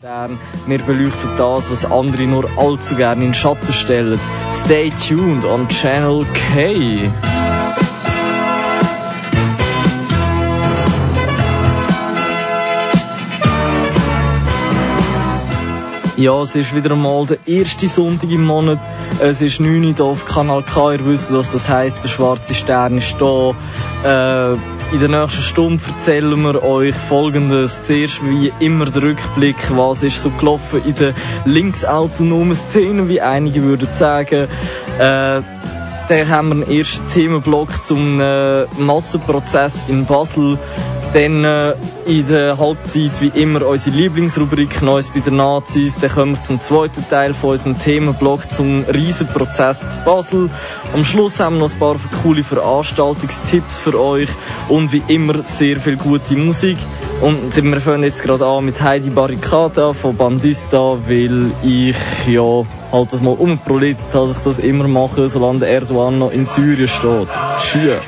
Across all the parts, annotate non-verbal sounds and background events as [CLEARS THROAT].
Stern. Wir beleuchten das, was andere nur allzu gerne in Schatten stellen. Stay tuned on Channel K. Ja, es ist wieder einmal der erste Sonntag im Monat. Es ist 9 Uhr auf Kanal K. Ihr wisst, was das heisst. Der schwarze Stern ist da. Äh, in der nächsten Stunde erzählen wir euch Folgendes. Zuerst wie immer der Rückblick, was ist so gelaufen in der linksautonomen Szene, wie einige würden sagen. Äh, dann haben wir einen ersten Themenblock zum äh, Massenprozess in Basel. Dann äh, in der Halbzeit wie immer unsere Lieblingsrubrik Neues bei den Nazis. Dann kommen wir zum zweiten Teil von unserem Themenblock zum Riesenprozess zu Basel. Am Schluss haben wir noch ein paar coole Veranstaltungstipps für euch und wie immer sehr viel gute Musik. Und wir fangen jetzt gerade an mit Heidi Barricada von Bandista, weil ich ja halt das mal habe, dass ich das immer mache, solange Erdogan noch in Syrien steht. Tschüss.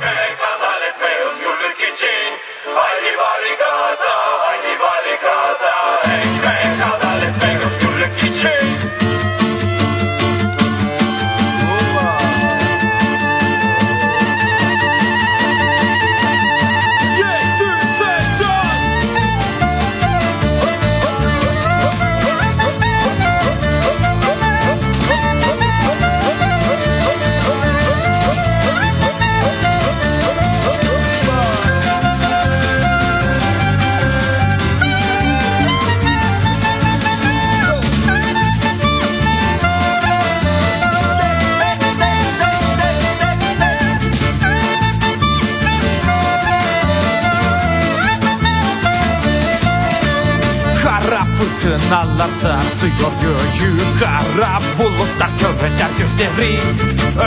Fırtınalar sarsıyor göğü Kara bulutlar kör eder gözleri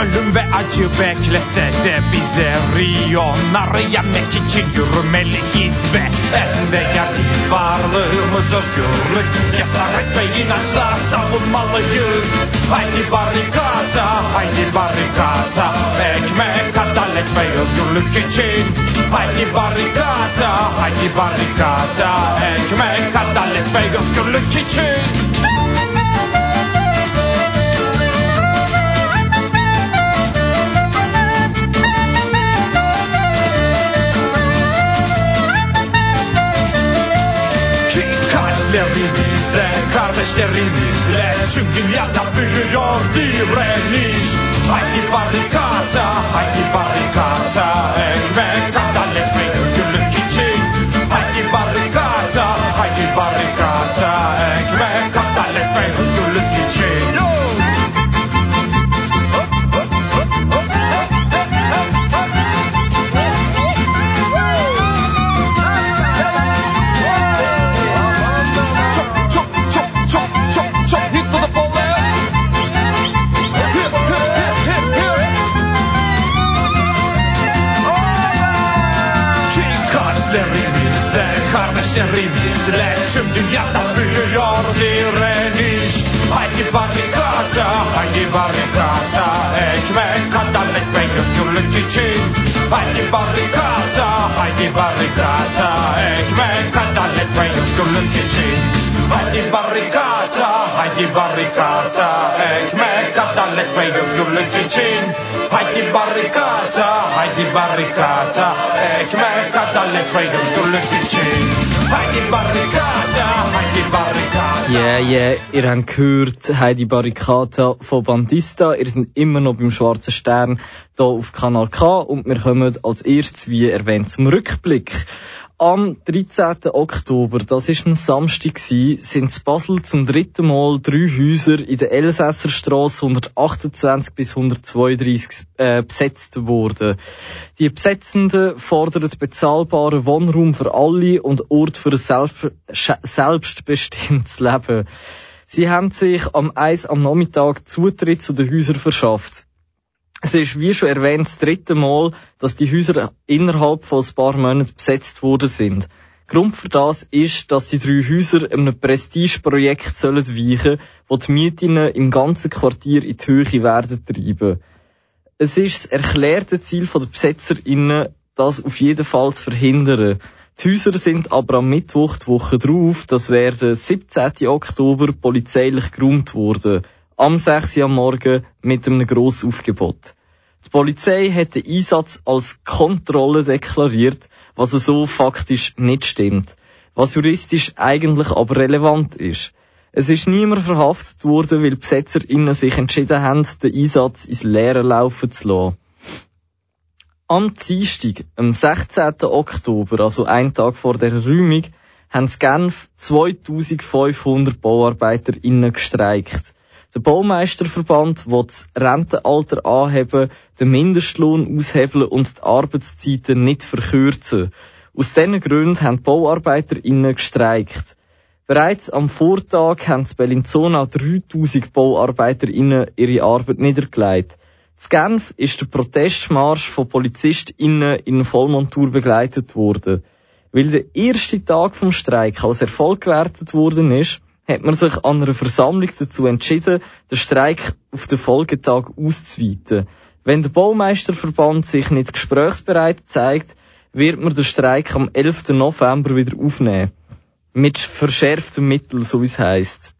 Ölüm ve acı beklese de bizleri Onları yenmek için yürümeliyiz ve En değerli varlığımız özgürlük. Cesaret ve inançla savunmalıyız. Haydi barikata, haydi barikata Ekmek, adalet ve özgürlük için. Haydi barikata, haydi barikata Ekmek, adalet ve özgürlük için kardeşlerimizle Tüm dünyada büyüyor direniş. Haydi barikata, haydi barikata Ekmek, adalet kardeşlerimizle Tüm dünyada büyüyor direniş. Haydi barikata, haydi barikata Ekmek, adalet ve özgürlük için Haydi barikata, haydi barikata Ekmek, adalet ve özgürlük için Haydi barikata, haydi barikata Ekmek, adalet ve özgürlük için Haydi barikata, haydi barikata Ekmek, adalet ve özgürlük için Haydi barikata, haydi barikata Yeah, yeah, ihr habt gehört, Heidi Barricata von Bandista. Ihr seid immer noch beim Schwarzen Stern hier auf Kanal K und wir kommen als erstes, wie erwähnt, zum Rückblick. Am 13. Oktober, das ist ein Samstag, sind in Basel zum dritten Mal drei Häuser in der Elsässerstraße 128 bis 132 äh, besetzt worden. Die Besetzenden fordern bezahlbaren Wohnraum für alle und Ort für ein selbst, selbstbestimmtes Leben. Sie haben sich am 1 am Nachmittag Zutritt zu den Häusern verschafft. Es ist, wie schon erwähnt, das dritte Mal, dass die Häuser innerhalb von ein paar Monaten besetzt worden sind. Grund für das ist, dass die drei Häuser einem Prestigeprojekt sollen weichen, wo die Mieten im ganzen Quartier in die Höhe werden treiben. Es ist das erklärte Ziel der BesetzerInnen, das auf jeden Fall zu verhindern. Die Häuser sind aber am Mittwoch, die Woche drauf, das wäre der 17. Oktober, polizeilich geräumt worden. Am 6. Uhr am Morgen mit einem grossen Aufgebot. Die Polizei hat den Einsatz als Kontrolle deklariert, was so faktisch nicht stimmt. Was juristisch eigentlich aber relevant ist. Es ist niemand verhaftet worden, weil BesetzerInnen sich entschieden haben, den Einsatz ins Leere laufen zu lassen. Am Dienstag, am 16. Oktober, also einen Tag vor der Räumung, haben in Genf 2500 BauarbeiterInnen gestreikt. Der Baumeisterverband will das Rentenalter anheben, den Mindestlohn aushebeln und die Arbeitszeiten nicht verkürzen. Aus diesen Gründen haben die BauarbeiterInnen gestreikt. Bereits am Vortag haben in Bellinzona 3000 BauarbeiterInnen ihre Arbeit niedergelegt. In Genf ist der Protestmarsch von PolizistInnen in Vollmontur begleitet worden. Weil der erste Tag vom Streik als Erfolg gewertet worden ist, hat man sich an einer Versammlung dazu entschieden, den Streik auf den Folgetag auszuweiten. Wenn der Baumeisterverband sich nicht gesprächsbereit zeigt, wird man den Streik am 11. November wieder aufnehmen. Mit verschärftem Mittel, so wie es heisst.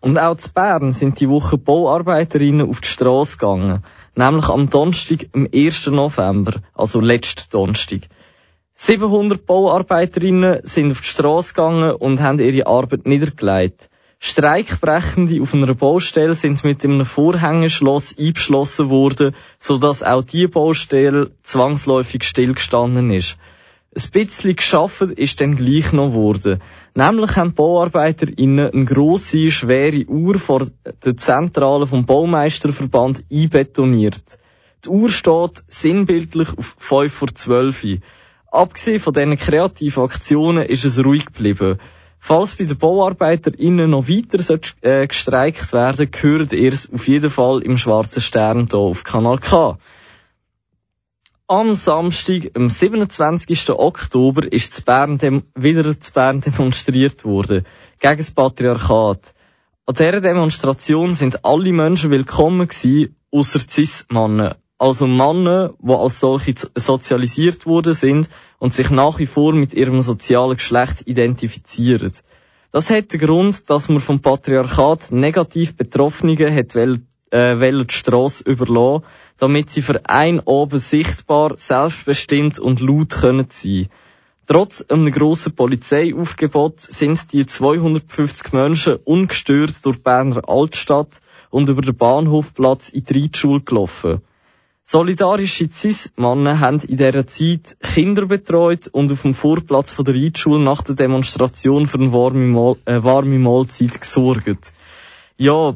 Und auch zu Bern sind die Woche Bauarbeiterinnen auf die Straße gegangen. Nämlich am Donnerstag, am 1. November, also letzten Donnerstag. 700 Bauarbeiterinnen sind auf die Straße gegangen und haben ihre Arbeit niedergelegt. Streikbrechende auf einer Baustelle sind mit einem Vorhängeschloss eingeschlossen worden, sodass auch die Baustelle zwangsläufig stillgestanden ist. Ein bisschen geschaffen ist dann gleich noch worden. Nämlich haben die BauarbeiterInnen eine grosse, schwere Uhr vor der Zentrale vom Baumeisterverband einbetoniert. Die Uhr steht sinnbildlich auf 5 vor 12 Uhr. Abgesehen von diesen kreativen Aktionen ist es ruhig geblieben. Falls bei den BauarbeiterInnen noch weiter äh, gestreikt werden, gehört ihr es auf jeden Fall im Schwarzen Stern hier auf Kanal K. Am Samstag, am 27. Oktober, ist zu Bern wieder zu Bern demonstriert worden. Gegen das Patriarchat. An dieser Demonstration sind alle Menschen willkommen gewesen, ausser Cis-Mannen also Männer, die als solche sozialisiert worden sind und sich nach wie vor mit ihrem sozialen Geschlecht identifizieren. Das hat den Grund, dass man vom Patriarchat negativ Betroffene hat will, äh, will die Strasse überlassen, damit sie für ein oben sichtbar, selbstbestimmt und laut können sein. Trotz einem grossen Polizeiaufgebot sind die 250 Menschen ungestört durch die Berner Altstadt und über den Bahnhofplatz in die Reitschule gelaufen. Solidarische Cis-Männer haben in dieser Zeit Kinder betreut und auf dem Vorplatz von der Reitschule nach der Demonstration für eine warme, Mahl äh, warme Mahlzeit gesorgt. Ja,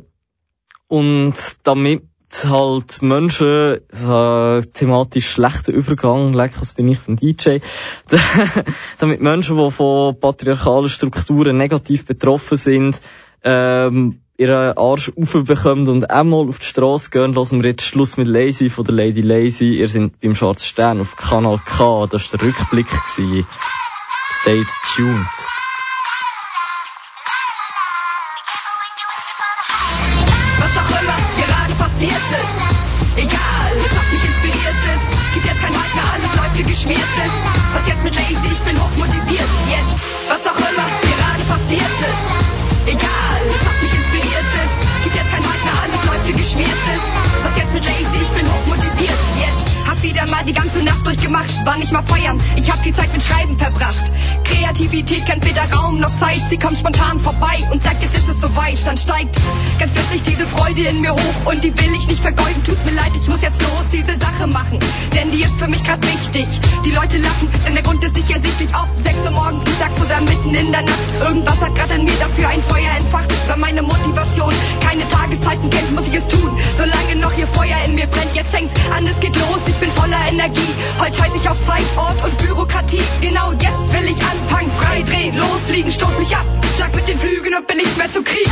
und damit halt Menschen, äh, thematisch schlechter Übergang, leck, was bin ich vom DJ, [LAUGHS] damit Menschen, die von patriarchalen Strukturen negativ betroffen sind, ähm, ihren Arsch aufbekommen und einmal auf die Straße gehen, lassen wir jetzt Schluss mit Lazy von der Lady Lazy. Ihr seid beim Schwarzen Stern auf Kanal K. Das war der Rückblick. Stay tuned. Die ganze Nacht durchgemacht. War nicht mal feiern, ich hab die Zeit mit Schreiben verbracht. Kreativität kennt weder Raum noch Zeit, sie kommt spontan vorbei und sagt, jetzt ist es soweit, dann steigt ganz plötzlich diese Freude in mir hoch und die will ich nicht vergeuden. Tut mir leid, ich muss jetzt los diese Sache machen, denn die ist für mich grad wichtig. Die Leute lachen, denn der Grund ist nicht ersichtlich, ob 6 Uhr morgens, mittags oder mitten in der Nacht. Irgendwas hat grad in mir dafür ich auf Zeit, Ort und Bürokratie. Genau jetzt will ich anfangen, frei drehen, losfliegen, stoß mich ab. Schlag mit den Flügeln und bin nicht mehr zu kriegen.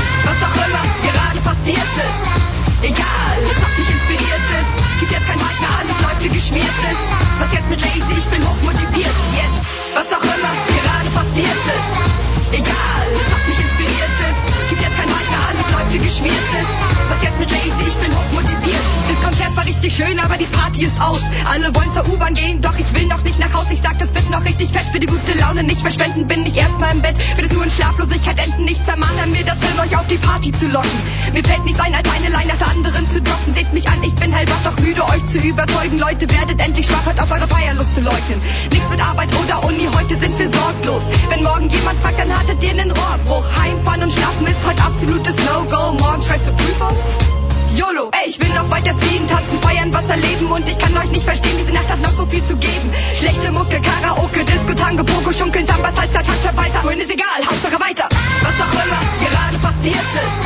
Nicht verschwenden, bin ich erstmal im Bett. Wird es nur in Schlaflosigkeit enden. Nichts ermahnt an mir, das will euch auf die Party zu locken. Mir fällt nichts ein, als eine Line nach der anderen zu droppen. Seht mich an, ich bin hellwach, doch müde, euch zu überzeugen. Leute, werdet endlich schwach, hört auf eure Feierlust zu leugnen. Nichts mit Arbeit oder Uni, heute sind wir sorglos. Wenn morgen jemand fragt, dann hattet ihr einen Rohrbruch. Heimfahren und schlafen ist heute absolutes No-Go. Morgen schreibst du Prüfung? YOLO, ey, ich will noch weiterziehen, tanzen, feiern, was erleben und ich kann euch nicht verstehen, diese Nacht hat noch so viel zu geben. Schlechte Mucke, Karaoke, Disco, Tango, Poco, Schunkeln, Samba, Salsa, Cha-Cha, Walzer, wohin ist egal, Hauptsache weiter. Was auch immer gerade passiert ist,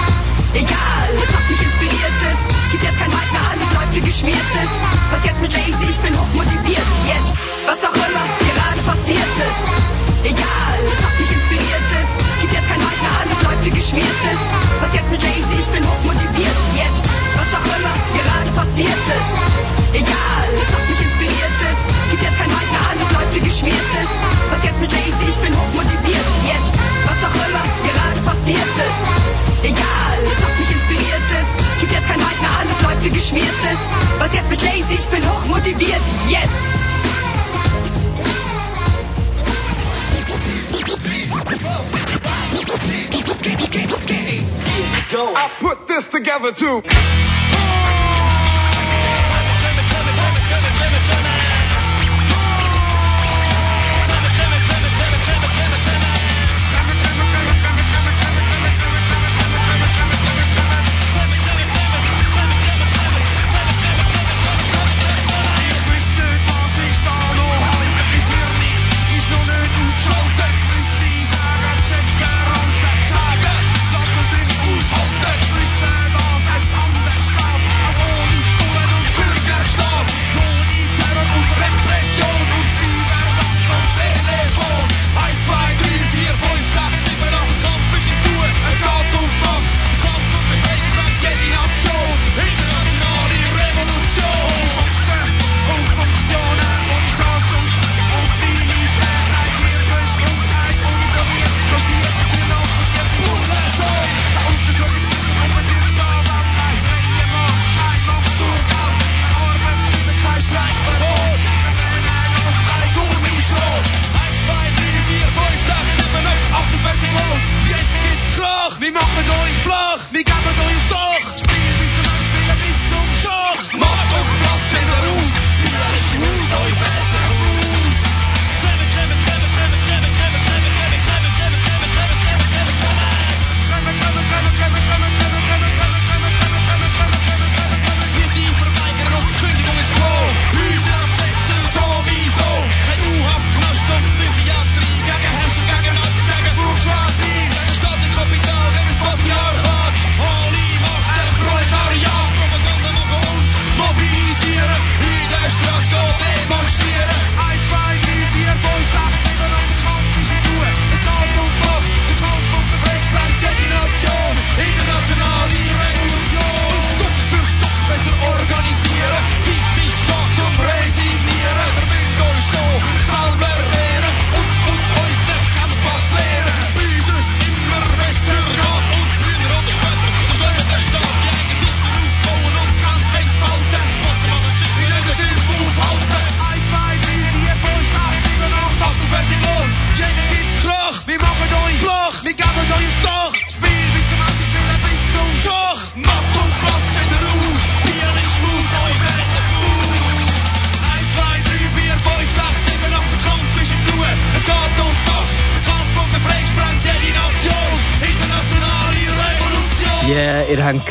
egal, es mich inspiriert, es gibt jetzt kein Halt mehr, alles läuft wie geschmiertes. Was jetzt mit Lazy, ich bin hochmotiviert, yes. Was auch immer gerade passiert ist, egal, es mich inspiriert, es gibt jetzt kein Halt mehr, alles läuft wie geschmiertes. Was jetzt mit Lazy, ich bin hochmotiviert, passiert ist, egal, es hat mich inspiriert, es gibt jetzt kein Halt mehr, alles läuft wie geschmiertes. Was jetzt mit Lazy, ich bin hochmotiviert, yes. Was auch immer gerade passiert ist, egal, es hat mich inspiriert, es gibt jetzt kein Halt mehr, alles läuft wie geschmiertes. Was jetzt mit Lazy, ich bin hochmotiviert, yes. I put this together too.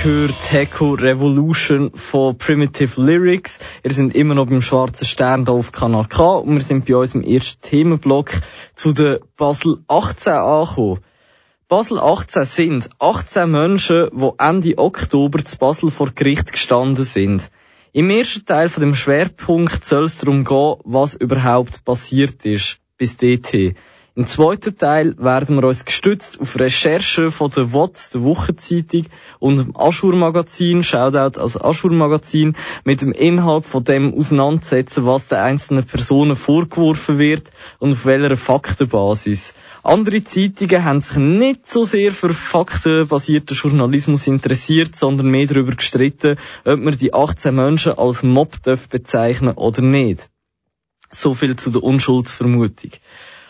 Gehört Heco Revolution von Primitive Lyrics. Ihr seid immer noch beim Schwarzen Stern hier auf Kanal K und wir sind bei unserem ersten Themenblock zu der Basel 18 angekommen. Basel 18 sind 18 Menschen, die Ende Oktober zu Basel vor Gericht gestanden sind. Im ersten Teil von dem Schwerpunkt soll es darum gehen, was überhaupt passiert ist bis DT. Im zweiten Teil werden wir uns gestützt auf Recherchen von der WOTS, der Wochenzeitung und dem Aschur Magazin, Shoutout als Aschur Magazin, mit dem Inhalt von dem auseinandersetzen, was den einzelnen Personen vorgeworfen wird und auf welcher Faktenbasis. Andere Zeitungen haben sich nicht so sehr für faktenbasierten Journalismus interessiert, sondern mehr darüber gestritten, ob man die 18 Menschen als Mob bezeichnen oder nicht. So viel zu der Unschuldsvermutung.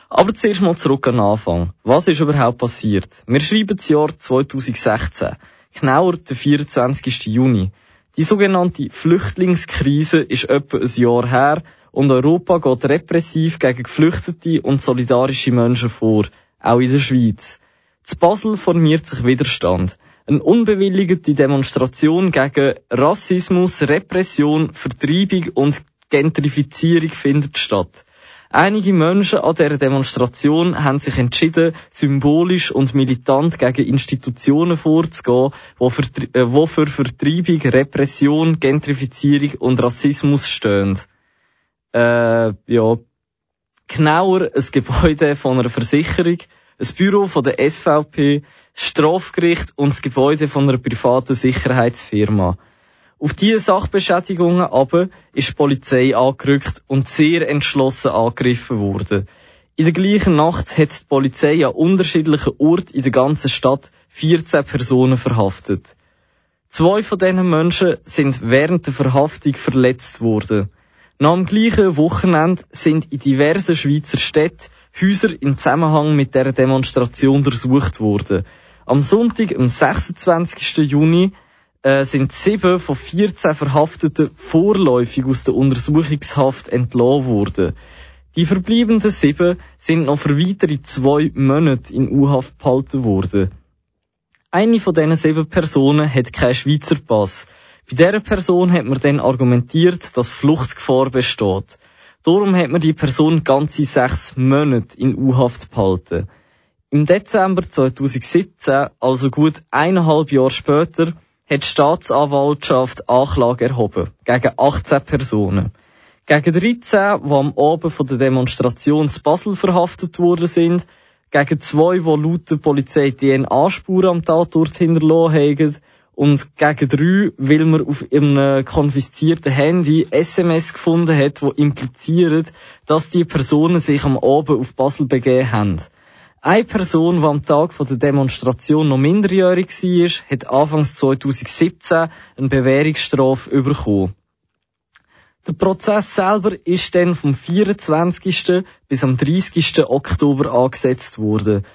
Aber zuerst mal zurück an den Anfang. Was ist überhaupt passiert? Wir schreiben das Jahr 2016. Genauer den 24. Juni. Die sogenannte Flüchtlingskrise ist etwa ein Jahr her und Europa geht repressiv gegen Geflüchtete und solidarische Menschen vor. Auch in der Schweiz. Zu Basel formiert sich Widerstand. Eine unbewilligte Demonstration gegen Rassismus, Repression, Vertreibung und Gentrifizierung findet statt. Einige Menschen an dieser Demonstration haben sich entschieden, symbolisch und militant gegen Institutionen vorzugehen, die für, äh, die für Vertreibung, Repression, Gentrifizierung und Rassismus stehen. Äh, ja. Genauer ein Gebäude von einer Versicherung, ein Büro von der SVP, das Strafgericht und das Gebäude von einer privaten Sicherheitsfirma. Auf diese Sachbeschädigungen aber ist die Polizei angerückt und sehr entschlossen angegriffen worden. In der gleichen Nacht hat die Polizei an unterschiedlichen Orten in der ganzen Stadt 14 Personen verhaftet. Zwei von diesen Menschen sind während der Verhaftung verletzt worden. Nach dem gleichen Wochenende sind in diversen Schweizer Städten Häuser im Zusammenhang mit der Demonstration durchsucht worden. Am Sonntag, am 26. Juni, äh, sind sieben von 14 Verhafteten vorläufig aus der Untersuchungshaft entlassen worden. Die verbliebenen sieben sind noch für weitere zwei Monate in U-Haft behalten worden. Eine von diesen sieben Personen hat keinen Schweizer Pass. Bei dieser Person hat man dann argumentiert, dass Fluchtgefahr besteht. Darum hat man die Person ganze sechs Monate in U-Haft behalten. Im Dezember 2017, also gut eineinhalb Jahre später, hat die Staatsanwaltschaft Anklage erhoben. Gegen 18 Personen. Gegen 13, die am Abend von der Demonstration zu Basel verhaftet worden sind. Gegen zwei, die laut der Polizei DNA-Spuren am Tatort hinterlassen haben. Und gegen drei, weil man auf ihrem konfiszierten Handy SMS gefunden hat, die implizieren, dass die Personen sich am Abend auf Basel begeben haben. Eine Person, die am Tag der Demonstration noch minderjährig war, hat anfangs 2017 eine Bewährungsstrafe bekommen. Der Prozess selber ist dann vom 24. bis am 30. Oktober angesetzt worden.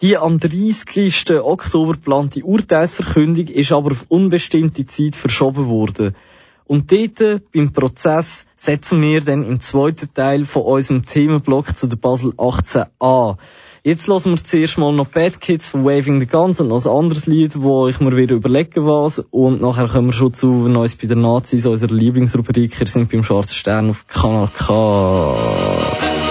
Die am 30. Oktober geplante Urteilsverkündung ist aber auf unbestimmte Zeit verschoben worden. Und dort, beim Prozess, setzen wir dann im zweiten Teil von unserem Themenblock zu der Basel 18 an. Jetzt hören wir zuerst mal noch Bad Kids von Waving the Guns und noch ein anderes Lied, wo ich mir wieder überlegen was. Und nachher kommen wir schon zu Neues bei den Nazis, unserer Lieblingsrubrik. Wir sind beim Schwarzen Stern auf Kanal K.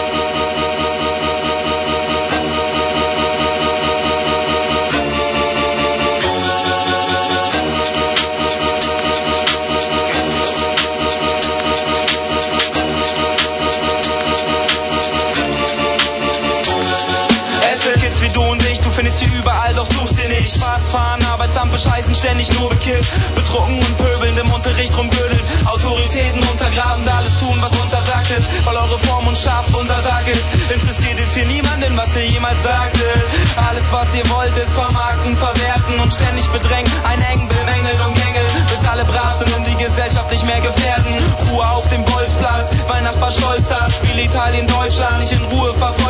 nicht. Spaß fahren, Arbeitsamt bescheißen, ständig nur bekifft. Betrunken und pöbelnd im Unterricht rumgödeln. Autoritäten untergrabend, alles tun, was untersagt ist. Weil eure Form und Schaft unser Tag ist. Interessiert es hier niemanden, was ihr jemals sagtet. Alles, was ihr wollt, ist vermarkten, verwerten und ständig bedrängen. Ein eng bemängelt und gängelt, bis alle brav sind und die Gesellschaft nicht mehr gefährden. Ruhe auf dem Bolzplatz, weil Nachbar stolz da. Spiel Italien, Deutschland, nicht in Ruhe verfolgen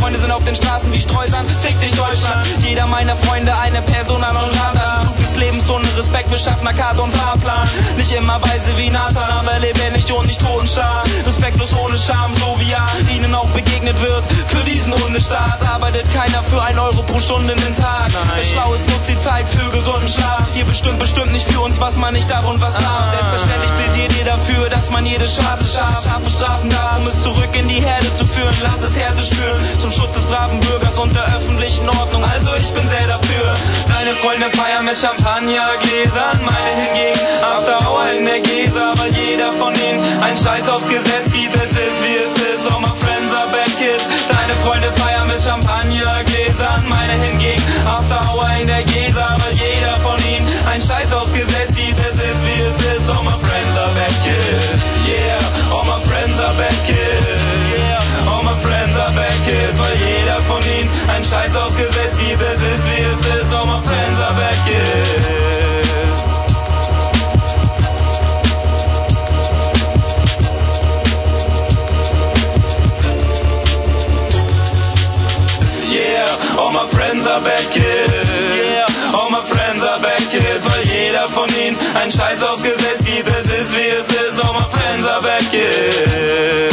Freunde sind auf den Straßen wie Streusand. Fick dich Deutschland. Jeder meiner Freunde eine Persona non grata. Zug des Lebens ohne Respekt, beschaffener Karte und Fahrplan. Nicht immer weise wie Nathan, aber lebendig und nicht totenstarr. Respektlos ohne Scham, so wie ja ihnen auch begegnet wird. Für diesen Hundestaat arbeitet keiner für ein Euro pro Stunde in den Tag. Wer schlau ist, nutzt die Zeit für gesunden Schlaf. Ihr bestimmt bestimmt nicht für uns, was man nicht darf und was darf. Selbstverständlich plädiert ihr dafür, dass man jedes schwarze Schaf scharf bestrafen darf, um es zurück in die Herde zu führen. Lass es Härte spüren, zum Schutz des braven Bürgers und der öffentlichen Ordnung. Also ich bin sehr dafür. Deine Freunde feiern mit Champagnergläsern, meine hingegen After Hour in der Gesa, weil jeder von ihnen ein Scheiß aufs Gesetz gibt. Es ist wie es ist, all my friends are back kids. Deine Freunde feiern mit Champagnergläsern, meine hingegen After Hour in der Gesa, weil jeder von ihnen ein Scheiß aufs Gesetz gibt. Es ist wie es ist, all my friends are back kids. Yeah, all my friends are back kids. Yeah, all my friends are back kids, weil jeder von ihnen ein Scheiß aufs Gesetz gibt. Es ist wie es ist, all my friends are back kids. All my friends are back kids. Yeah, all my friends are back kids. Weil jeder von ihnen ein Scheiß aufs Gesetz gibt. Es ist wie es ist. All my friends are back kids.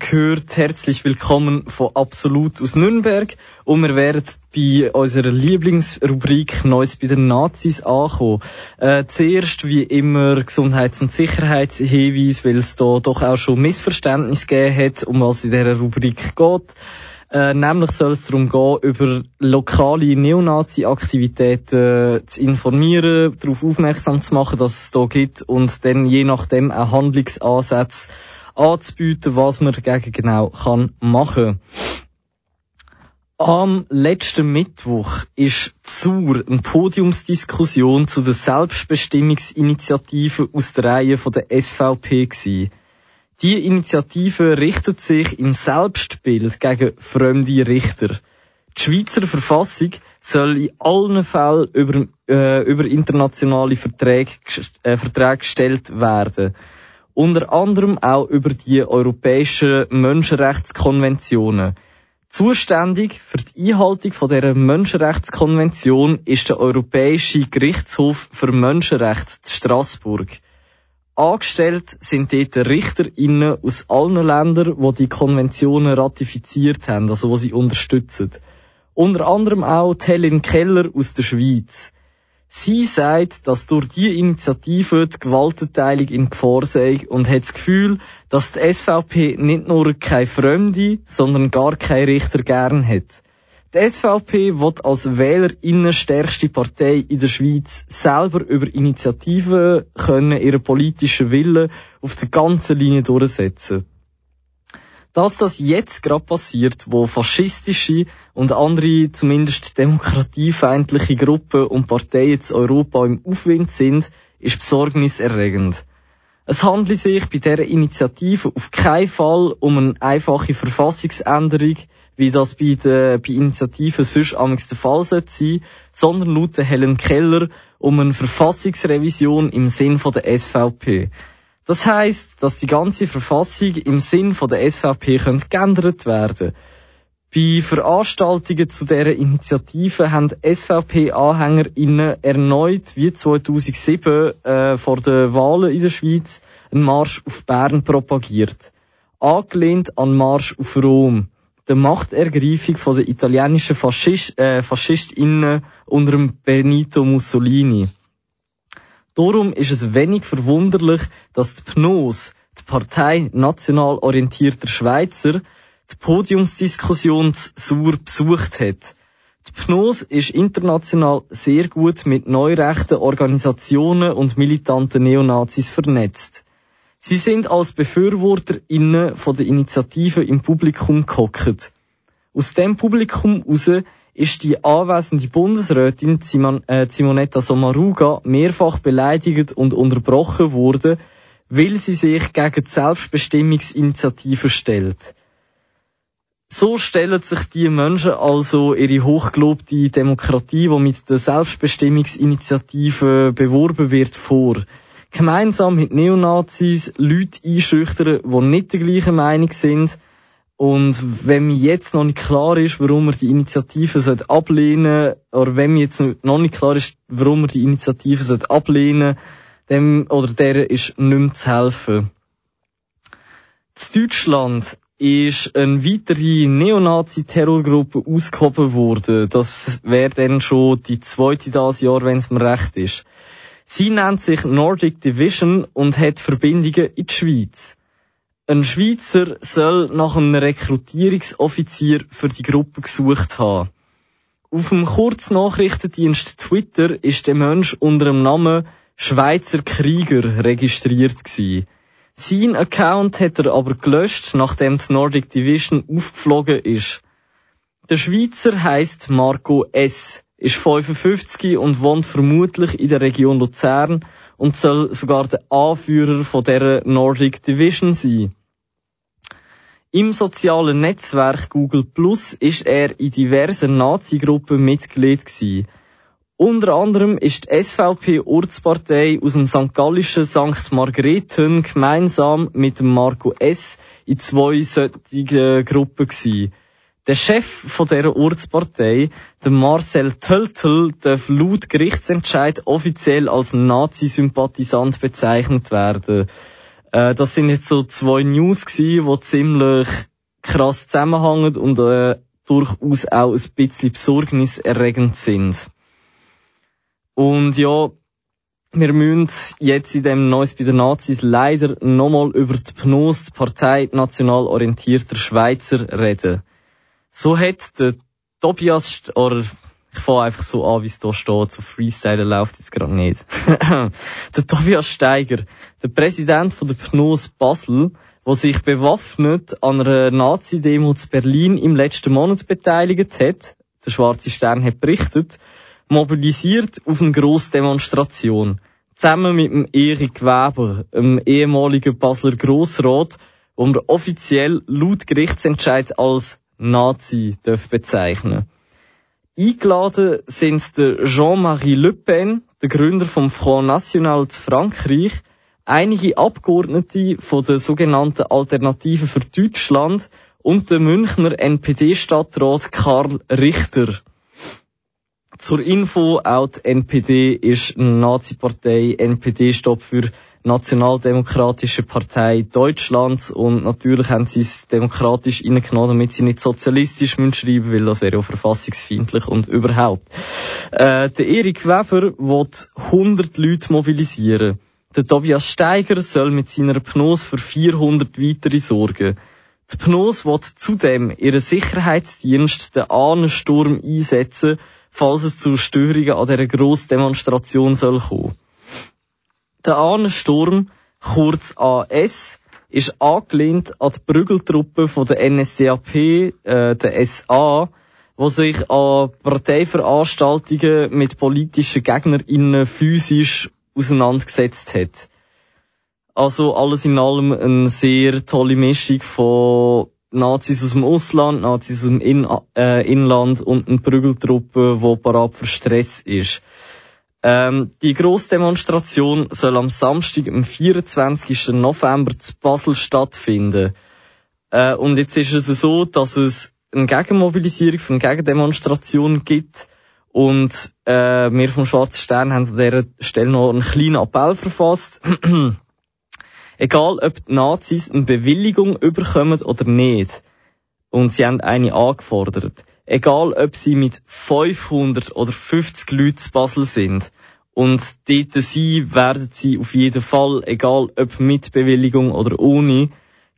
Gehört, herzlich willkommen von Absolut aus Nürnberg und wir werden bei unserer Lieblingsrubrik Neues bei den Nazis ankommen. Äh, zuerst wie immer Gesundheits- und Sicherheitshinweis, weil es da doch auch schon Missverständnis gegeben hat, um was in dieser Rubrik geht. Äh, nämlich soll es darum gehen, über lokale Neonazi-Aktivitäten äh, zu informieren, darauf aufmerksam zu machen, dass es da gibt und dann je nachdem auch Handlungsansätze anzubieten, was man dagegen genau kann machen. Am letzten Mittwoch ist zur eine Podiumsdiskussion zu der Selbstbestimmungsinitiative aus der Reihe der SVP gewesen. Die Initiative richtet sich im Selbstbild gegen fremde Richter. Die Schweizer Verfassung soll in allen Fällen über, äh, über internationale Verträge, äh, Verträge gestellt werden. Unter anderem auch über die europäischen Menschenrechtskonventionen. Zuständig für die Einhaltung von dieser Menschenrechtskonvention ist der Europäische Gerichtshof für Menschenrechte zu Straßburg. Angestellt sind dort RichterInnen aus allen Ländern, die die Konventionen ratifiziert haben, also die sie unterstützen. Unter anderem auch Helen Keller aus der Schweiz. Sie sagt, dass durch die Initiative die Gewaltenteilung in Gefahr sei und hat das Gefühl, dass die SVP nicht nur keine Fremde, sondern gar keine Richter gern hat. Die SVP wird als wählerinnenstärkste Partei in der Schweiz selber über Initiativen können ihren politischen Willen auf der ganzen Linie durchsetzen. Dass das jetzt gerade passiert, wo faschistische und andere zumindest demokratiefeindliche Gruppen und Parteien in Europa im Aufwind sind, ist besorgniserregend. Es handelt sich bei dieser Initiative auf keinen Fall um eine einfache Verfassungsänderung, wie das bei, den, bei Initiativen sonst amigs der Fall sein sollte, sondern laut Helen Keller um eine Verfassungsrevision im Sinn der SVP. Das heißt, dass die ganze Verfassung im Sinn von der SVP könnte geändert werden. Bei Veranstaltungen zu dieser Initiative haben SVP-AhängerInnen erneut, wie 2007 äh, vor den Wahlen in der Schweiz, einen Marsch auf Bern propagiert. Angelehnt an Marsch auf Rom, der Machtergreifung von den italienischen Faschist, äh, FaschistInnen unter Benito Mussolini. Darum ist es wenig verwunderlich, dass die PNOS, die Partei national orientierter Schweizer, die Podiumsdiskussion Sur besucht hat. Die PNOS ist international sehr gut mit neurechten Organisationen und militanten Neonazis vernetzt. Sie sind als BefürworterInnen von der Initiative im Publikum gehockt. Aus dem Publikum heraus ist die anwesende Bundesrätin Simon, äh, Simonetta Sommaruga mehrfach beleidigt und unterbrochen worden, weil sie sich gegen die Selbstbestimmungsinitiative stellt. So stellen sich die Menschen also ihre hochgelobte Demokratie, die mit der Selbstbestimmungsinitiative beworben wird, vor. Gemeinsam mit Neonazis Leute einschüchtern, die nicht der gleichen Meinung sind. Und wenn mir jetzt noch nicht klar ist, warum wir die Initiative ablehnen oder wenn mir jetzt noch nicht klar ist, warum wir die Initiative ablehnen dem oder der ist nicht mehr zu helfen. In Deutschland ist eine weitere Neonazi-Terrorgruppe ausgehoben worden. Das wäre dann schon die zweite das Jahr, wenn es mir recht ist. Sie nennt sich Nordic Division und hat Verbindungen in die Schweiz. Ein Schweizer soll nach einem Rekrutierungsoffizier für die Gruppe gesucht haben. Auf dem Kurznachrichtendienst Twitter ist der Mensch unter dem Namen Schweizer Krieger registriert gewesen. Sein Account hat er aber gelöscht, nachdem die Nordic Division aufgeflogen ist. Der Schweizer heißt Marco S., ist 55 und wohnt vermutlich in der Region Luzern und soll sogar der Anführer von der Nordic Division sein. Im sozialen Netzwerk Google Plus ist er in diversen Nazi-Gruppen Mitglied gewesen. Unter anderem ist die SVP-Ortspartei aus dem St. Gallischen St. Margrethen gemeinsam mit Marco S. in zwei solchen Gruppen gewesen. Der Chef von dieser Ortspartei, der Marcel Töltel, darf laut Gerichtsentscheid offiziell als Nazi-Sympathisant bezeichnet werden. Äh, das sind jetzt so zwei News gewesen, die ziemlich krass zusammenhängen und äh, durchaus auch ein bisschen besorgniserregend sind. Und ja, wir müssen jetzt in dem Neues bei den Nazis leider nochmal über die PNOS, die Partei national orientierter Schweizer, reden. So hat der Tobias, oder ich fange einfach so an, wie es hier steht, so Freestyle läuft jetzt gerade nicht. [LAUGHS] der Tobias Steiger, der Präsident von der PNOS Basel, der sich bewaffnet an einer Nazi-Demo zu Berlin im letzten Monat beteiligt hat, der Schwarze Stern hat berichtet, mobilisiert auf eine Grossdemonstration. Zusammen mit dem Erik Weber, einem ehemaligen Basler Grossrat, wo man offiziell laut Gerichtsentscheid als Nazi bezeichnen. Eingeladen sind der Jean-Marie Le Pen, der Gründer vom Front National zu Frankreich, einige Abgeordnete von der sogenannten Alternative für Deutschland und der Münchner NPD-Stadtrat Karl Richter. Zur Info, auch die NPD ist eine Nazi-Partei. NPD steht für Nationaldemokratische Partei Deutschlands und natürlich haben sie es demokratisch reingenommen, damit sie nicht sozialistisch schreiben müssen weil das wäre ja verfassungsfeindlich und überhaupt. Äh, der Erik Weber will 100 Leute mobilisieren. Der Tobias Steiger soll mit seiner Pnos für 400 weitere sorgen. Die Pnos will zudem ihren Sicherheitsdienst den Ahnensturm einsetzen, falls es zu Störungen an dieser Grossdemonstration soll kommen. Der Ahnensturm, kurz AS, ist angelehnt an die Prügeltruppe von der NSDAP, äh, der SA, wo sich an Parteiveranstaltungen mit politischen GegnerInnen physisch auseinandergesetzt hat. Also alles in allem eine sehr tolle Mischung von Nazis aus dem Ausland, Nazis aus dem in äh, Inland und eine Prügeltruppe, die parat für Stress ist. Ähm, die Grossdemonstration soll am Samstag, am 24. November zu Basel stattfinden. Äh, und jetzt ist es so, dass es eine Gegenmobilisierung eine Gegendemonstration gibt. Und äh, wir vom Schwarzen Stern haben an dieser Stelle noch einen kleinen Appell verfasst. [CLEARS THROAT] Egal, ob die Nazis eine Bewilligung überkommen oder nicht. Und sie haben eine angefordert. Egal, ob sie mit 500 oder 50 Leuten zu Basel sind. Und dort sein werden sie auf jeden Fall, egal ob mit Bewilligung oder ohne,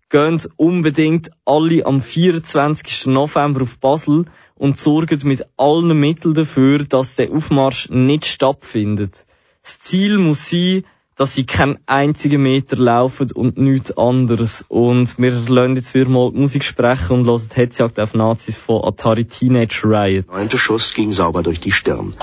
Geht unbedingt alle am 24. November auf Basel und sorgt mit allen Mitteln dafür, dass der Aufmarsch nicht stattfindet. Das Ziel muss sein, dass sie keinen einzigen Meter laufen und nichts anderes. Und wir lassen jetzt wieder mal Musik sprechen und hören Hetzjagd auf Nazis von Atari Teenage Riot. Neunter Schuss ging sauber durch die Stirn.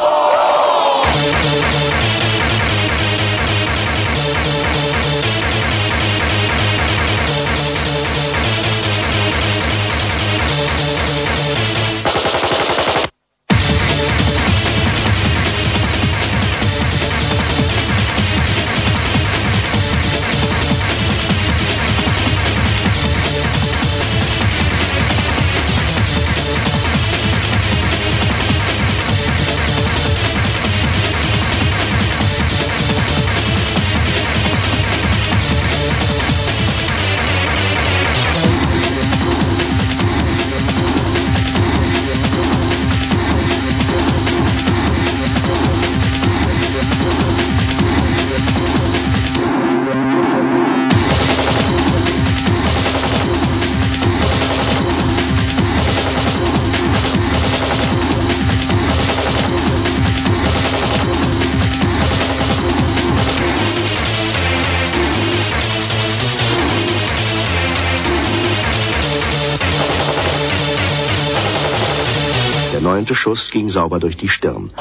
Schuss ging sauber durch die Stirn.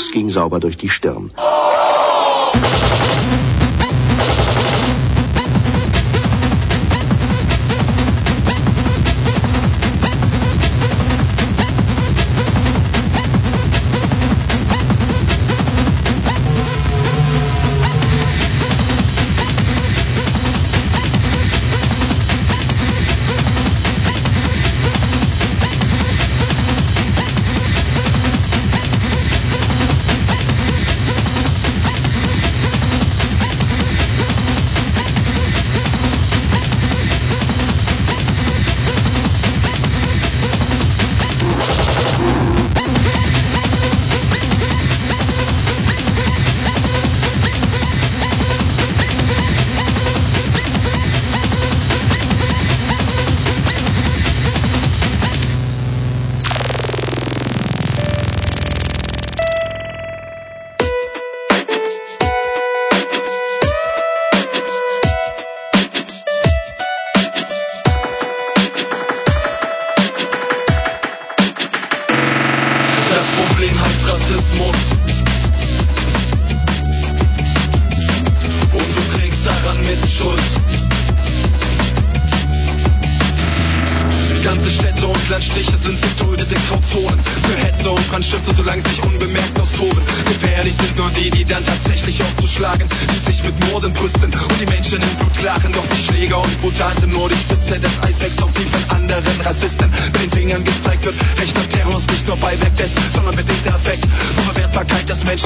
Schuss ging sauber durch die Stirn.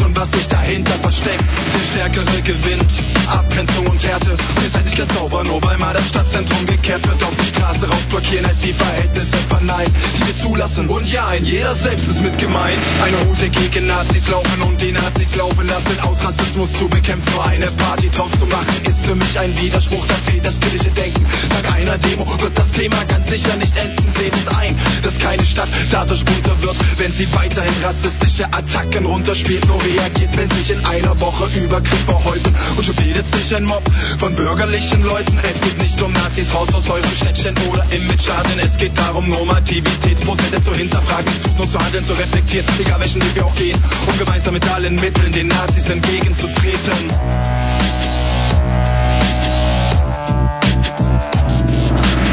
Und was sich dahinter versteckt. Der Stärkere gewinnt, Abgrenzung und Härte. Ihr seid nicht ganz sauber, nur weil mal das Stadtzentrum gekehrt wird. Auf die Straße raus blockieren, heißt die Verhältnisse verneinen, die wir zulassen. Und ja, ein jeder selbst ist mit gemeint. Eine Hute gegen Nazis laufen und die Nazis laufen lassen. Aus Rassismus zu bekämpfen, nur eine Party draus zu machen, ist für mich ein Widerspruch. Da fehlt das kritische Denken. Nach einer Demo wird das Thema ganz sicher nicht enden. Seht es ein, dass keine Stadt dadurch bunter wird, wenn sie weiterhin rassistische Attacken runterspielt. Nur reagiert, wenn sich in einer Woche Übergriffe häufen. Und schon bildet sich ein Mob von bürgerlichen Leuten. Es geht nicht um Nazis raus aus eurem Städtchen oder Image-Schaden. Es geht darum, Normativität, Prozesse zu hinterfragen, und zu handeln, zu reflektieren. Egal welchen Weg wir auch gehen, um gemeinsam mit allen Mitteln den Nazis entgegenzutreten.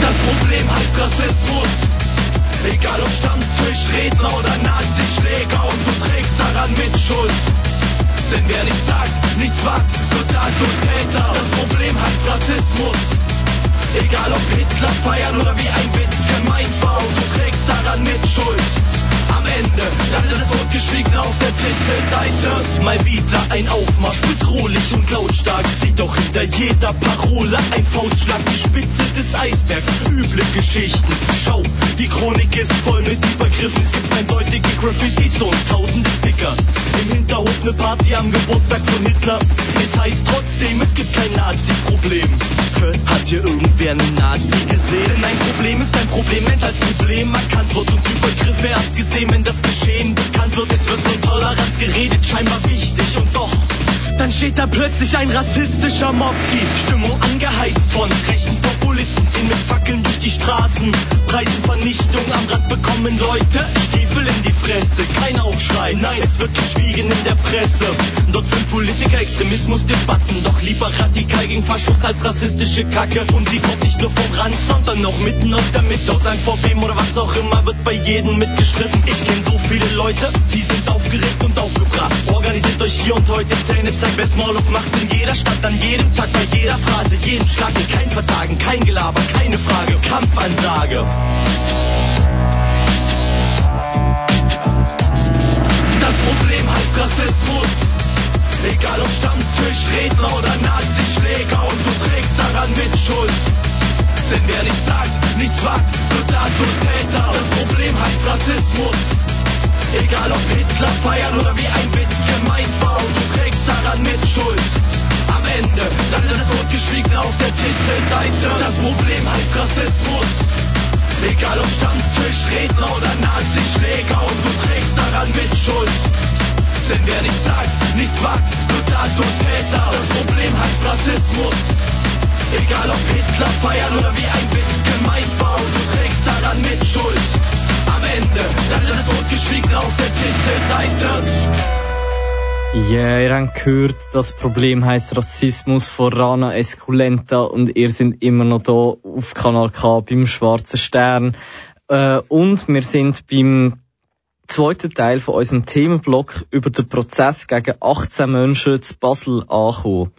Das Problem heißt Rassismus. Egal ob Stammtisch, Redner oder Nazi-Schläger und du trägst daran mit Schuld. Denn wer nichts sagt, nichts wagt, wird tatlos Täter. Das Problem heißt Rassismus. Egal ob Hitler feiern oder wie ein Witz gemeint war und du trägst daran mit Schuld. Am Ende, dann ist es totgeschwiegen auf der Titelseite. Mal wieder ein Aufmarsch, bedrohlich und lautstark. Sieht doch hinter jeder Parole ein Faustschlag, die Spitze des Eisbergs. Üble Geschichten. Schau, die Chronik ist voll mit Übergriffen. Es gibt eindeutige Graffitis und tausende Sticker. Im Hinterhof eine Party am Geburtstag von Hitler. Es heißt trotzdem, es gibt kein Nazi-Problem. Hat hier irgendwer einen Nazi gesehen? Denn ein Problem ist ein Problem, wenn's als Problem erkannt wird und Übergriffe erst gesehen, wenn das Geschehen bekannt wird. Es wird von Toleranz geredet, scheinbar wichtig und doch. Dann steht da plötzlich ein rassistischer Mob, die Stimmung angeheizt von rechten Populisten, Faschos als rassistische Kacke. Und die kommt nicht nur vom Rand, sondern auch mitten aus der Mitte, aus vor wem oder was auch immer, wird bei jedem mitgestritten. Ich kenne so viele Leute, die sind aufgeregt und aufgebracht. Organisiert euch hier und heute Zähne, zeigt wer Smalltalk macht in jeder Stadt, an jedem Tag, bei jeder Phrase, jedem Schlag, kein Verzagen, kein Gelaber, keine Frage, Kampfansage. Das Problem heißt Rassismus. Egal ob Stammtisch, Redner oder Nazi-Schläger und du trägst daran mit Schuld. Denn wer nichts sagt, nichts wagt, wird tatlos Täter. Das Problem heißt Rassismus. Egal ob Hitler feiern oder wie ein Witz gemeint war und du trägst daran mit Schuld. Am Ende, dann ist es totgeschwiegen auf der Titelseite. Das Problem heißt Rassismus. Egal ob Stammtisch, Redner oder Nazi-Schläger und du trägst daran mit Schuld. Denn wer nichts sagt, nichts wagt, wird tatlos Täter. Das Problem heißt Rassismus. Egal ob Hitler feiern oder wie ein Witz gemeint war und du trägst daran mit Schuld. Am Ende, ist es totgeschwiegen auf der Titelseite. Ja, ihr habt gehört, das Problem heißt Rassismus von Rana Esculenta und ihr sind immer noch da auf Kanal K beim Schwarzen Stern. Äh, und wir sind beim zweiten Teil von unserem Themenblock über den Prozess gegen 18 Menschen zu Basel angekommen.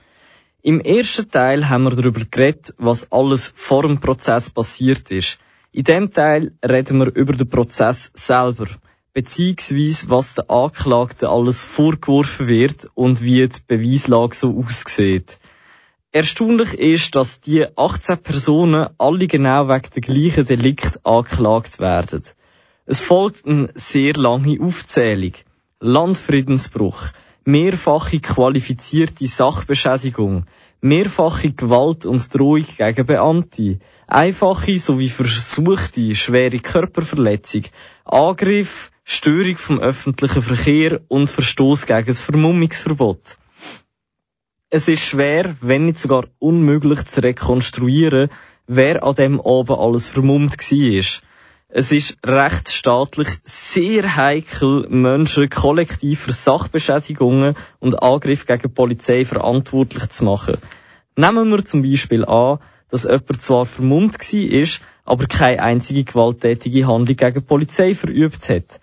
Im ersten Teil haben wir darüber geredet, was alles vor dem Prozess passiert ist. In dem Teil reden wir über den Prozess selber beziehungsweise was der Anklagten alles vorgeworfen wird und wie die Beweislage so aussieht. Erstaunlich ist, dass die 18 Personen alle genau wegen der gleichen Delikt angeklagt werden. Es folgt eine sehr lange Aufzählung. Landfriedensbruch, mehrfache qualifizierte Sachbeschädigung, mehrfache Gewalt und Drohung gegen Beamte, einfache sowie versuchte schwere Körperverletzung, Angriff, Störung vom öffentlichen Verkehr und Verstoß gegen das Vermummungsverbot. Es ist schwer, wenn nicht sogar unmöglich zu rekonstruieren, wer an dem oben alles vermummt war. Es ist rechtsstaatlich sehr heikel, Menschen kollektiv für Sachbeschädigungen und Angriffe gegen die Polizei verantwortlich zu machen. Nehmen wir zum Beispiel an, dass jemand zwar vermummt war, aber keine einzige gewalttätige Handlung gegen die Polizei verübt hat.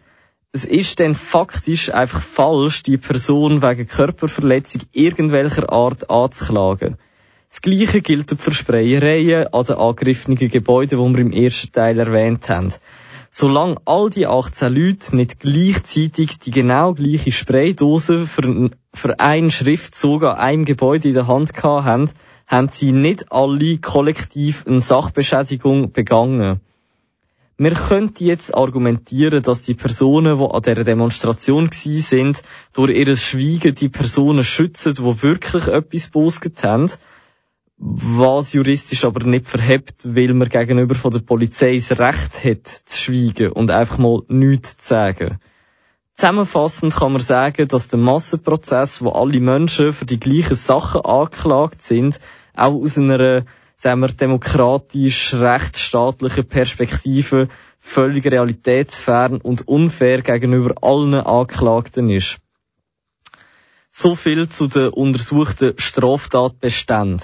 Es ist dann faktisch einfach falsch, die Person wegen Körperverletzung irgendwelcher Art anzuklagen. Das Gleiche gilt für Sprayereien an den angegriffenen Gebäuden, die wir im ersten Teil erwähnt haben. Solange all die 18 Leute nicht gleichzeitig die genau gleiche Spraydose für, für einen Schriftzug an einem Gebäude in der Hand gehabt haben, haben sie nicht alle kollektiv eine Sachbeschädigung begangen. Wir könnten jetzt argumentieren, dass die Personen, die an dieser Demonstration sind, durch ihr Schweigen die Personen schützen, die wirklich etwas bosget haben, was juristisch aber nicht verhebt, weil man gegenüber von der Polizei das Recht hat, zu schweigen und einfach mal nichts zu sagen. Zusammenfassend kann man sagen, dass der Massenprozess, wo alle Menschen für die gleichen Sachen angeklagt sind, auch aus einer, sagen wir, demokratisch rechtsstaatlichen Perspektive völlig realitätsfern und unfair gegenüber allen Anklagten ist. So viel zu den untersuchten Straftatbeständen.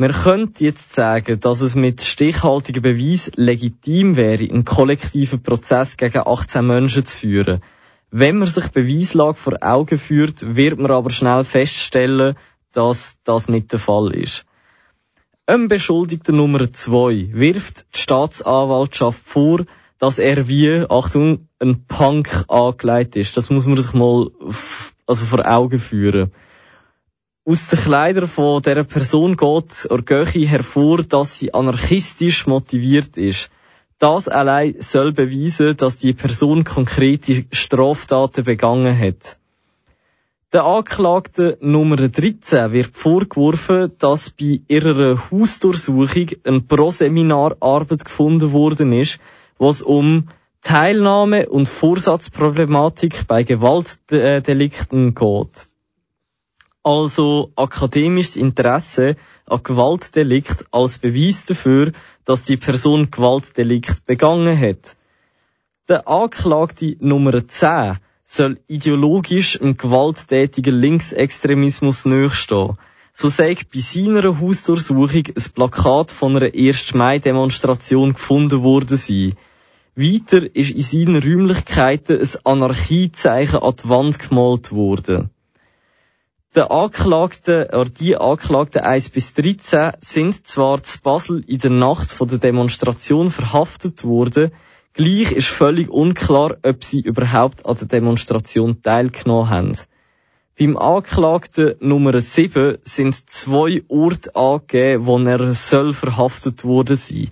Man könnte jetzt sagen, dass es mit stichhaltigen Beweis legitim wäre, einen kollektiven Prozess gegen 18 Menschen zu führen. Wenn man sich Beweislage vor Augen führt, wird man aber schnell feststellen, dass das nicht der Fall ist. Ein Beschuldigter Nummer 2 wirft die Staatsanwaltschaft vor, dass er wie, Achtung, ein Punk angelegt ist. Das muss man sich mal also vor Augen führen. Aus den Kleidern von dieser Person geht Orgöchi hervor, dass sie anarchistisch motiviert ist. Das allein soll beweisen, dass die Person konkrete Straftaten begangen hat. Der Anklagte Nummer 13 wird vorgeworfen, dass bei ihrer Hausdurchsuchung ein Proseminararbeit gefunden worden ist, was um Teilnahme und Vorsatzproblematik bei Gewaltdelikten geht also akademisches Interesse an Gewaltdelikt als Beweis dafür, dass die Person Gewaltdelikt begangen hat. Der Anklagte Nummer 10 soll ideologisch im gewalttätigen Linksextremismus nachstehen. So sagt bei seiner Hausdurchsuchung ein Plakat von einer 1. Mai-Demonstration gefunden worden sein. Weiter ist in seinen Räumlichkeiten ein Anarchiezeichen an die Wand gemalt worden. Der Anklagte, oder die Anklagten 1 bis 13 sind zwar zu Basel in der Nacht von der Demonstration verhaftet worden, gleich ist völlig unklar, ob sie überhaupt an der Demonstration teilgenommen haben. Beim Anklagten Nummer 7 sind zwei Orte angegeben, wo er soll verhaftet worden sein.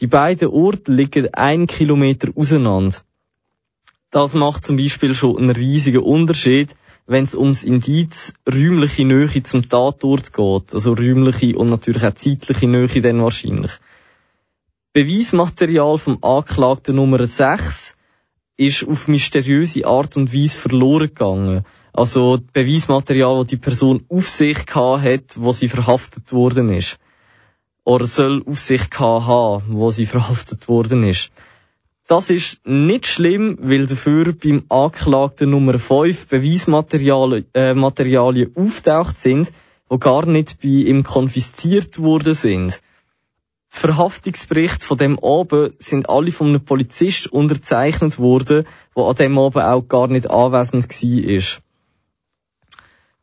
Die beiden Orte liegen ein Kilometer auseinander. Das macht zum Beispiel schon einen riesigen Unterschied, wenn es ums Indiz räumliche Nähe zum Tatort geht. Also räumliche und natürlich auch zeitliche Nähe dann wahrscheinlich. Beweismaterial vom Anklagten Nummer 6 ist auf mysteriöse Art und Weise verloren gegangen. Also Beweismaterial, das die Person auf sich gehabt hat, wo sie verhaftet worden ist. Oder soll auf sich gehabt haben, wo sie verhaftet worden ist. Das ist nicht schlimm, weil dafür beim Anklagten Nummer 5 Beweismaterialien äh, auftaucht sind, die gar nicht bei ihm konfisziert worden sind. Die Verhaftungsberichte von dem oben sind alle von einem Polizist unterzeichnet worden, der an dem oben auch gar nicht anwesend war.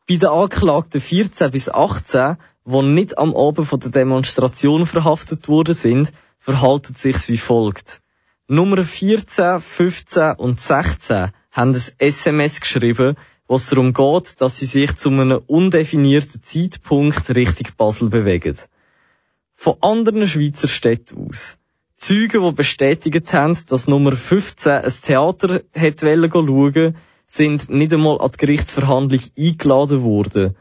Bei den Anklagten 14 bis 18, die nicht am Oben von der Demonstration verhaftet worden sind, verhalten sich wie folgt. Nummer 14, 15 und 16 haben ein SMS geschrieben, wo es darum geht, dass sie sich zu einem undefinierten Zeitpunkt Richtung Basel bewegen. Von anderen Schweizer Städten aus. Zeugen, die bestätigt haben, dass Nummer 15 ein Theater hätte schauen sind nicht einmal an die Gerichtsverhandlung eingeladen worden.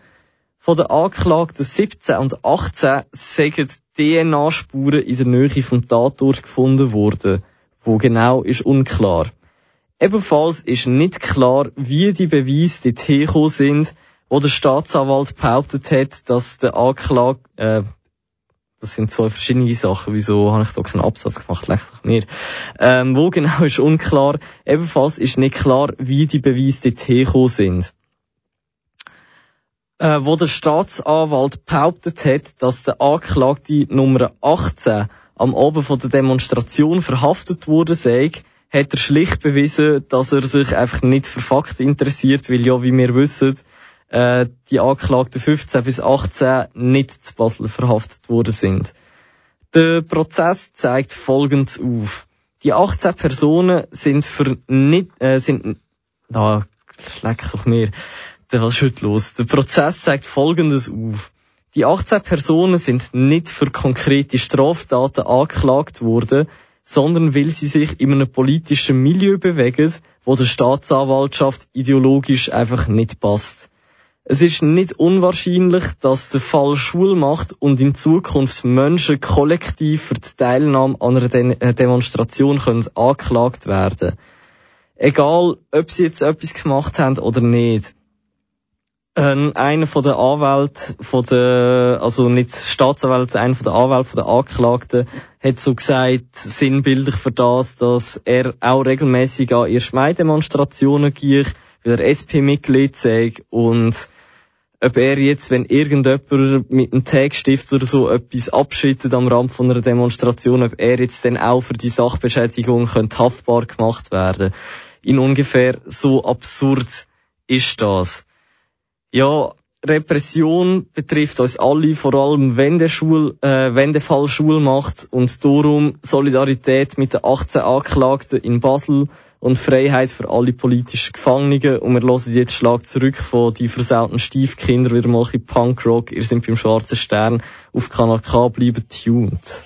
Von den Anklagten 17 und 18 sind DNA-Spuren in der Nähe vom Tatort gefunden worden. Wo genau ist unklar. Ebenfalls ist nicht klar, wie die Beweise dort hergekommen sind, wo der Staatsanwalt behauptet hat, dass der Anklage, äh, das sind zwei verschiedene Sachen, wieso habe ich da keinen Absatz gemacht, leicht doch mir. Ähm, wo genau ist unklar. Ebenfalls ist nicht klar, wie die Beweise dort hergekommen sind. äh, wo der Staatsanwalt behauptet hat, dass der Anklagte Nummer 18 am Abend von der Demonstration verhaftet wurde sei, hat er schlicht bewiesen, dass er sich einfach nicht für Fakten interessiert, weil ja, wie wir wissen, äh, die Anklagten 15 bis 18 nicht zu Basel verhaftet worden sind. Der Prozess zeigt Folgendes auf. Die 18 Personen sind für nicht, äh, sind, na, schleck doch mir, was ist los? Der Prozess zeigt Folgendes auf. Die 18 Personen sind nicht für konkrete Straftaten angeklagt worden, sondern weil sie sich in einem politischen Milieu bewegen, wo der Staatsanwaltschaft ideologisch einfach nicht passt. Es ist nicht unwahrscheinlich, dass der Fall Schulmacht und in Zukunft Menschen kollektiv für die Teilnahme an einer De äh, Demonstration können angeklagt werden. Egal, ob sie jetzt etwas gemacht haben oder nicht. Ähm, einer von den Anwälten von der, also nicht Staatsanwalt, einer von den Anwälten von der Anklagten hat so gesagt, sinnbildlich für das, dass er auch regelmäßig an ihre Schmeidemonstrationen geht, weil er SP-Mitglied sei und ob er jetzt, wenn irgendjemand mit einem Tagstift oder so etwas abschüttet am Rand von einer Demonstration, ob er jetzt dann auch für die Sachbeschädigung könnte haftbar gemacht werden. In ungefähr so absurd ist das. Ja, Repression betrifft uns alle, vor allem wenn der, Schul, äh, wenn der Fall Schul macht und darum Solidarität mit den 18 Anklagten in Basel und Freiheit für alle politischen Gefangenen. Und wir hören jetzt Schlag zurück von die versauten Stiefkinder wieder mal ein Punkrock. Ihr seid beim Schwarzen Stern auf Kanal K, bleiben tuned.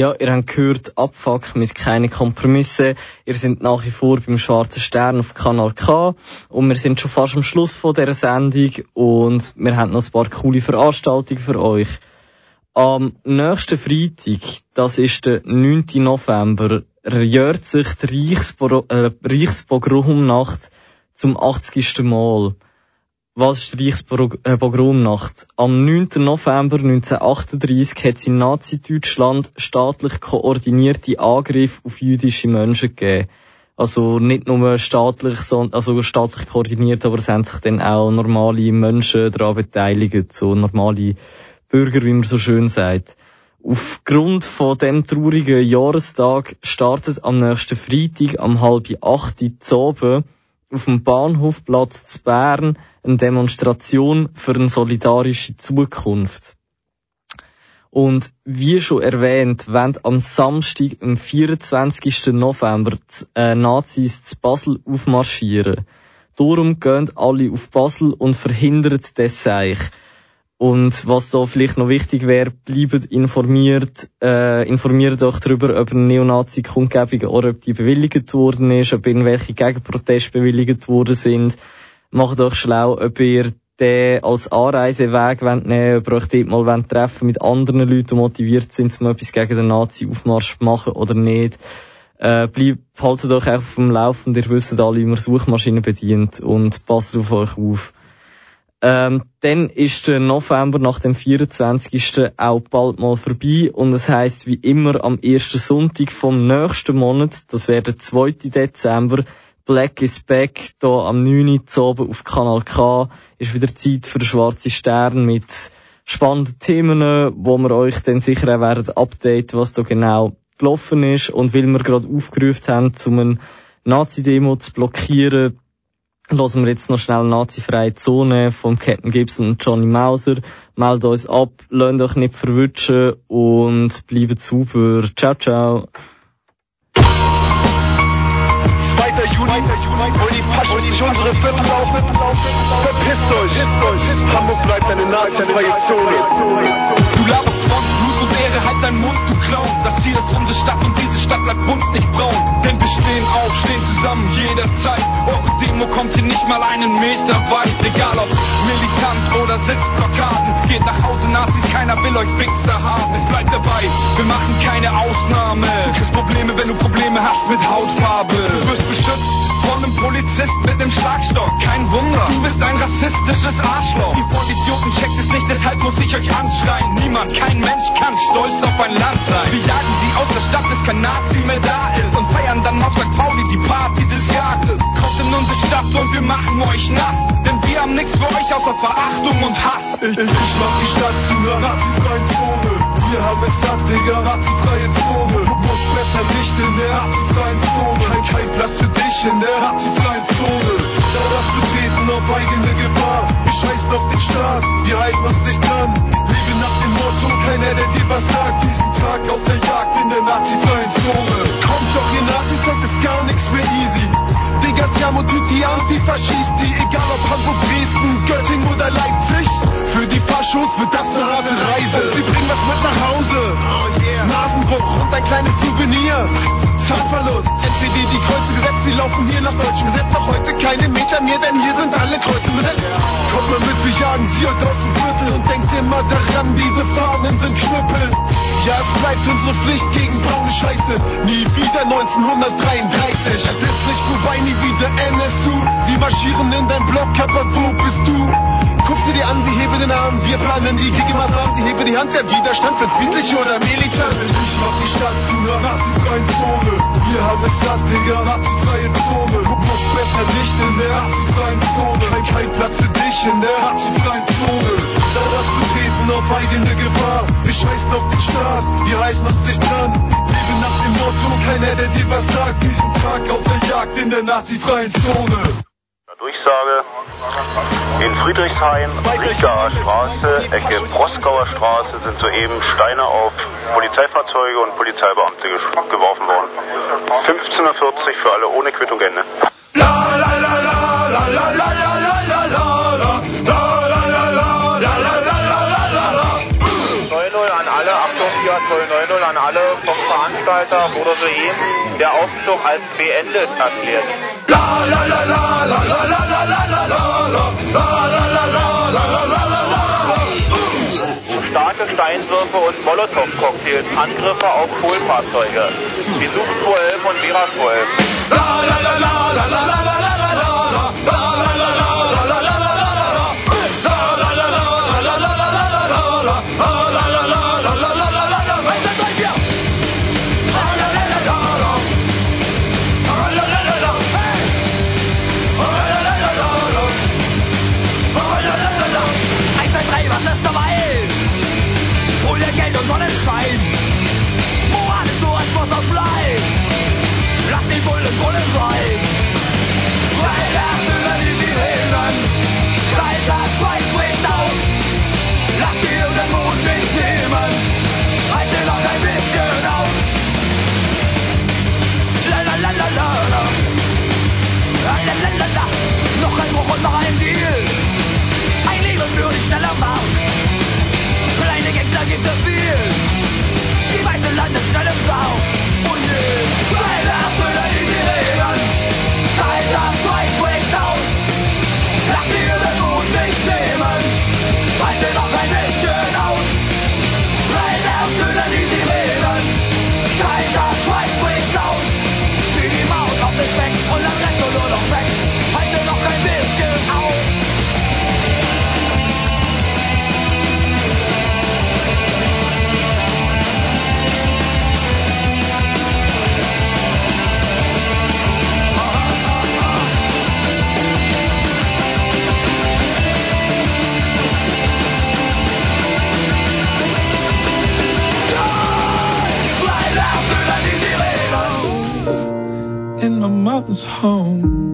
Ja, ihr habt gehört, Abfuck mit keine Kompromisse. Ihr seid nach wie vor beim Schwarzen Stern auf Kanal K. Und wir sind schon fast am Schluss von dieser Sendung. Und wir haben noch ein paar coole Veranstaltungen für euch. Am nächsten Freitag, das ist der 9. November, jährt sich die Reichspro äh, Reichspogromnacht zum 80. Mal. Was ist Reichspogromnacht? Am 9. November 1938 hat es in Nazi-Deutschland staatlich koordinierte Angriffe auf jüdische Menschen gegeben. Also nicht nur staatlich, sondern, also staatlich koordiniert, aber es haben sich dann auch normale Menschen daran beteiligt, so normale Bürger, wie man so schön sagt. Aufgrund von dem traurigen Jahrestag startet am nächsten Freitag am halb acht Uhr auf dem Bahnhofplatz zu Bern eine Demonstration für eine solidarische Zukunft. Und wie schon erwähnt, wollen am Samstag, am 24. November, die äh, Nazis zu Basel aufmarschieren. Darum gehen alle auf Basel und verhindern das Seich. Und was da vielleicht noch wichtig wäre, bleibt informiert, äh, informiert euch darüber, ob eine Neonazi-Kundgebung oder ob die bewilligt worden ist, ob irgendwelche Gegenproteste bewilligt worden sind. Macht euch schlau, ob ihr den als Anreiseweg wollt nehmen, ob ihr euch dort mal wollt treffen mit anderen Leuten, die motiviert sind, um etwas gegen den Nazi-Aufmarsch zu machen oder nicht. Äh, bleibt, haltet euch auf dem Laufenden, ihr wisst alle, wie man Suchmaschinen bedient und passt auf euch auf. Ähm, dann ist der November nach dem 24. auch bald mal vorbei und es heißt wie immer am ersten Sonntag vom nächsten Monat, das wäre der 2. Dezember, Black is Back, da am 9. oben auf Kanal K, ist wieder Zeit für den schwarzen Stern mit spannenden Themen, wo wir euch dann sicher auch werden updaten, was da genau gelaufen ist und weil wir gerade aufgerufen haben, um eine Nazi-Demo zu blockieren, Hören wir jetzt noch schnell Nazi-freie Zone von Captain Gibson und Johnny Mauser. Meldet uns ab, lasst euch nicht verwutschen und bleibt super. Ciao, ciao. 2. Juni, wo die Faschen durch unsere Viertel laufen. Verpisst euch. Hamburg bleibt eine nazifreie Zone. Du laberst von Blut und Ehre, halt deinen Mund, du Clown. Das Ziel ist unsere Stadt und diese Stadt bleibt bunt, nicht braun. Denn wir stehen auf, stehen zusammen jederzeit. Eure Demo kommt hier nicht mal einen Meter weit. Egal ob militant oder Sitzblockaden. Geht nach Hause, Nazis, keiner will euch Wichser haben. Es bleibt dabei, wir machen keine Ausnahme. Du kriegst Probleme, wenn du Probleme hast mit Hautfarbe. Du wirst beschützt von einem Polizist mit einem Schlagstock. Kein Wunder, du bist ein rassistisches Arschloch. Die Vollidioten checkt es nicht, deshalb muss ich euch anschreien. Niemand, kein Mensch kann stolz auf ein Land sein. Wir jagen sie aus der Stadt, bis kein Nazi mehr da ist. Und feiern dann auf St. Pauli die Party des Jahres. Kommt in unsere Stadt und wir machen euch nass. Denn wir haben nichts für euch außer Verachtung und Hass. Ich, ich, ich mach die Stadt zu einer nazifreien Zone. Wir haben es satt, Digga, nazifreie Zone. Muss besser nicht in der nazifreien Zone. Kein, kein Platz für dich in der nazifreien Zone. Da das Betreten auf eigene Gefahr. Kleines Souvenir. Zahnverlust. NCD, die Kreuze gesetzt, sie laufen hier nach deutschem Gesetz. Noch heute keine Meter mehr, denn hier sind alle Kreuze besetzt. Kommt mal mit, wir jagen sie heute aus dem Viertel und denkt immer daran, diese Fahnen sind Knüppel. Ja, es bleibt unsere Pflicht gegen braune Scheiße. Nie wieder 1933. Es ist nicht vorbei, nie wieder NSU. Sie marschieren in dein Block, aber wo bist du? Guck sie dir an, sie heben den Arm. Wir planen die Gegenmaßnahmen, sie heben die Hand. Der Widerstand wird friedlich oder militant. Ich mach die Stadt zu einer nazifreien Zone. Wir haben es satt, Digga, nazifreie Zone. Muss besser nicht in der nazifreien Zone. Kein, kein Platz für dich in der nazifreien Zone. Da das Betreten auf eigene Gefahr. Wir scheißen auf den Staat, wir halten uns nicht dran. Lebe nach dem Motto, keiner, der dir was sagt. Diesen Tag auf der Jagd in der nazifreien Zone. Durchsage. In Friedrichshain, Riegaer Straße, Ecke Proskauer Straße sind soeben Steine auf Polizeifahrzeuge und Polizeibeamte geworfen worden. 15.40 Uhr für alle ohne Quittung Ende. an alle, Achtung, Fiat Zoll 90 an alle, Veranstalter wurde soeben der Aufzug als beendet erklärt. Starke Steinwürfe und Molotow-Cocktails, Angriffe auf Kohlfahrzeuge. Die Suchkolben und Verakolben. father's home.